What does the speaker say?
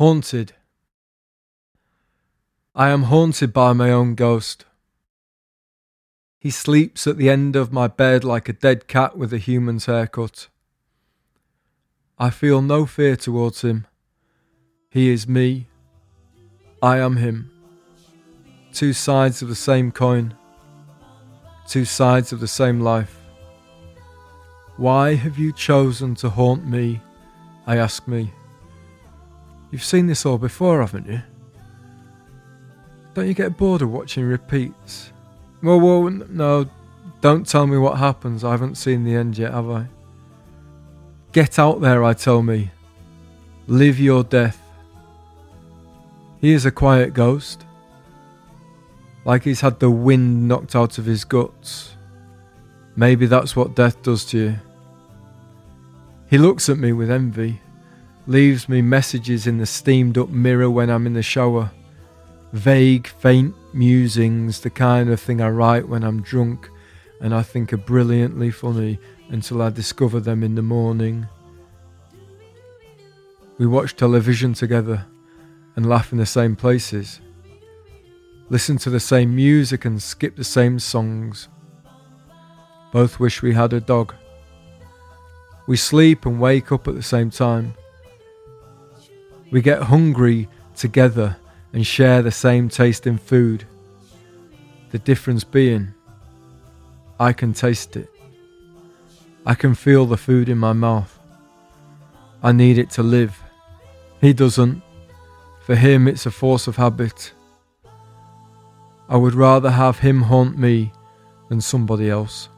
Haunted. I am haunted by my own ghost. He sleeps at the end of my bed like a dead cat with a human's haircut. I feel no fear towards him. He is me. I am him. Two sides of the same coin. Two sides of the same life. Why have you chosen to haunt me? I ask me. You've seen this all before, haven't you? Don't you get bored of watching repeats? Well, well, no, don't tell me what happens. I haven't seen the end yet, have I? Get out there, I tell me. Live your death. He is a quiet ghost. Like he's had the wind knocked out of his guts. Maybe that's what death does to you. He looks at me with envy leaves me messages in the steamed up mirror when I'm in the shower. Vague, faint musings, the kind of thing I write when I'm drunk and I think are brilliantly funny until I discover them in the morning. We watch television together and laugh in the same places, listen to the same music and skip the same songs. Both wish we had a dog. We sleep and wake up at the same time. We get hungry together and share the same taste in food. The difference being, I can taste it. I can feel the food in my mouth. I need it to live. He doesn't. For him, it's a force of habit. I would rather have him haunt me than somebody else.